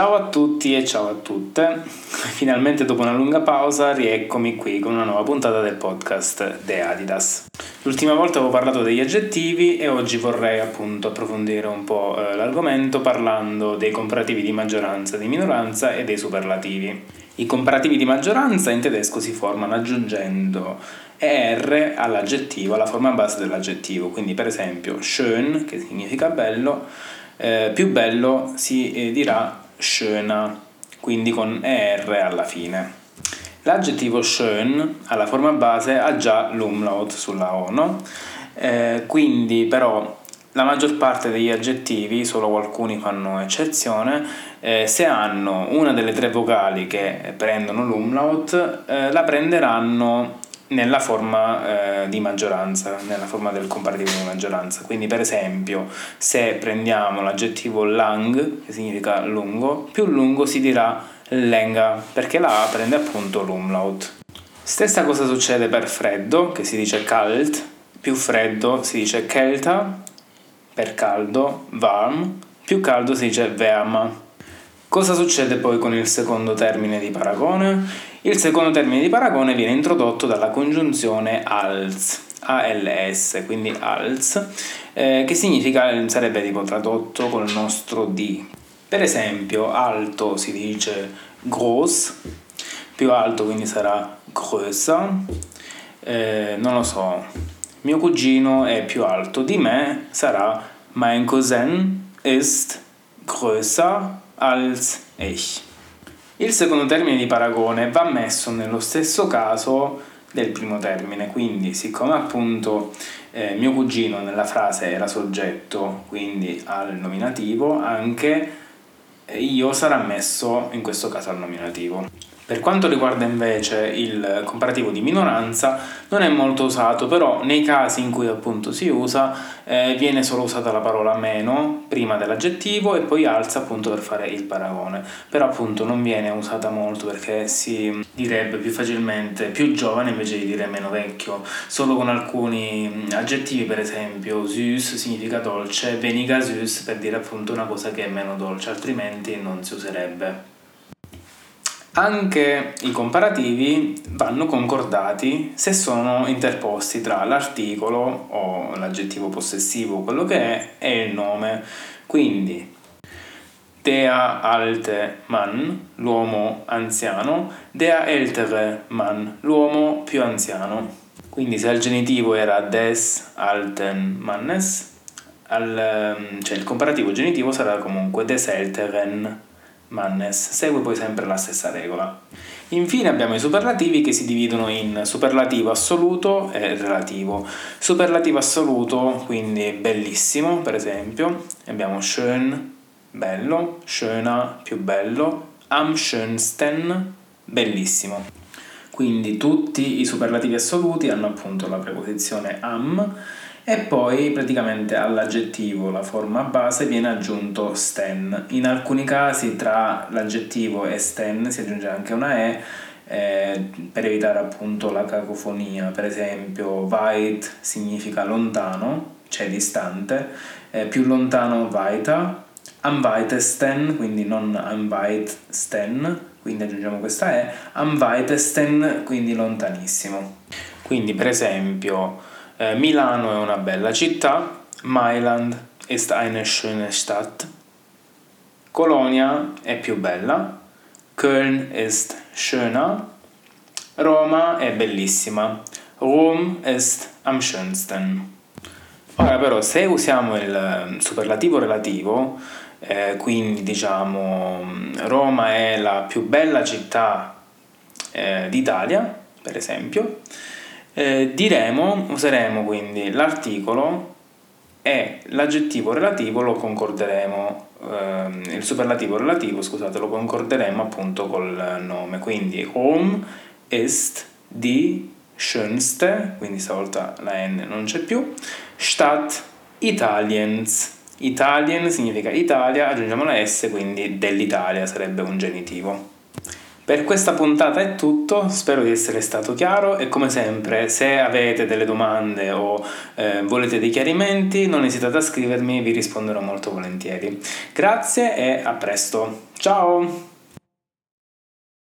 Ciao a tutti e ciao a tutte. Finalmente dopo una lunga pausa rieccomi qui con una nuova puntata del podcast The Adidas. L'ultima volta avevo parlato degli aggettivi e oggi vorrei appunto approfondire un po' eh, l'argomento parlando dei comparativi di maggioranza di minoranza e dei superlativi. I comparativi di maggioranza in tedesco si formano aggiungendo ER all'aggettivo, alla forma base dell'aggettivo, quindi per esempio schön, che significa bello, eh, più bello si eh, dirà schöner, quindi con ER alla fine. L'aggettivo schön alla forma base ha già l'umlaut sulla O, no? Eh, quindi però la maggior parte degli aggettivi, solo alcuni fanno eccezione, eh, se hanno una delle tre vocali che prendono l'umlaut, eh, la prenderanno nella forma eh, di maggioranza, nella forma del comparativo di maggioranza. Quindi per esempio se prendiamo l'aggettivo lang, che significa lungo, più lungo si dirà lenga, perché la A prende appunto l'umlaut. Stessa cosa succede per freddo, che si dice kalt, più freddo si dice kelta, per caldo warm, più caldo si dice wärmer. Cosa succede poi con il secondo termine di paragone? Il secondo termine di paragone viene introdotto dalla congiunzione als, ALS, quindi als, eh, che significa, sarebbe tipo tradotto col nostro D. Per esempio, alto si dice groß, più alto quindi sarà größer, eh, non lo so, mio cugino è più alto di me, sarà mein Cousin ist größer als ich. Il secondo termine di paragone va messo nello stesso caso del primo termine, quindi siccome appunto eh, mio cugino nella frase era soggetto, quindi al nominativo, anche io sarà messo in questo caso al nominativo. Per quanto riguarda invece il comparativo di minoranza, non è molto usato, però nei casi in cui appunto si usa eh, viene solo usata la parola meno prima dell'aggettivo e poi alza appunto per fare il paragone. Però appunto non viene usata molto perché si direbbe più facilmente più giovane invece di dire meno vecchio, solo con alcuni aggettivi, per esempio süß significa dolce, veniga süß per dire appunto una cosa che è meno dolce, altrimenti non si userebbe. Anche i comparativi vanno concordati se sono interposti tra l'articolo o l'aggettivo possessivo, quello che è, e il nome. Quindi der alte Mann, l'uomo anziano, der ältere Mann, l'uomo più anziano. Quindi se il genitivo era des alten Mannes, al, cioè il comparativo genitivo sarà comunque des älteren Mannes. Segue poi sempre la stessa regola. Infine abbiamo i superlativi che si dividono in superlativo assoluto e relativo. Superlativo assoluto, quindi bellissimo, per esempio, abbiamo schön, bello, schöner, più bello, am schönsten, bellissimo. Quindi tutti i superlativi assoluti hanno appunto la preposizione am e poi praticamente all'aggettivo, la forma base, viene aggiunto sten. In alcuni casi tra l'aggettivo e sten si aggiunge anche una e eh, per evitare appunto la cacofonia. Per esempio, weit significa lontano, cioè distante, eh, più lontano weiter, am weitesten, quindi non am weitesten, quindi aggiungiamo questa e, am weitesten, quindi lontanissimo. Quindi per esempio eh, Milano è una bella città, Mailand ist eine schöne Stadt, Colonia è più bella, Köln ist schöner, Roma è bellissima, Rom ist am schönsten. Ora però se usiamo il ehm, superlativo relativo, eh, quindi diciamo Roma è la più bella città eh, d'Italia, per esempio, eh, diremo, useremo quindi l'articolo e l'aggettivo relativo lo concorderemo, ehm, il superlativo relativo, scusate, lo concorderemo appunto col nome. Quindi home ist die schönste, quindi stavolta la N non c'è più, Stadt Italiens. Italien significa Italia, aggiungiamo la S, quindi dell'Italia sarebbe un genitivo. Per questa puntata è tutto, spero di essere stato chiaro e come sempre se avete delle domande o eh, volete dei chiarimenti non esitate a scrivermi, vi risponderò molto volentieri. Grazie e a presto. Ciao!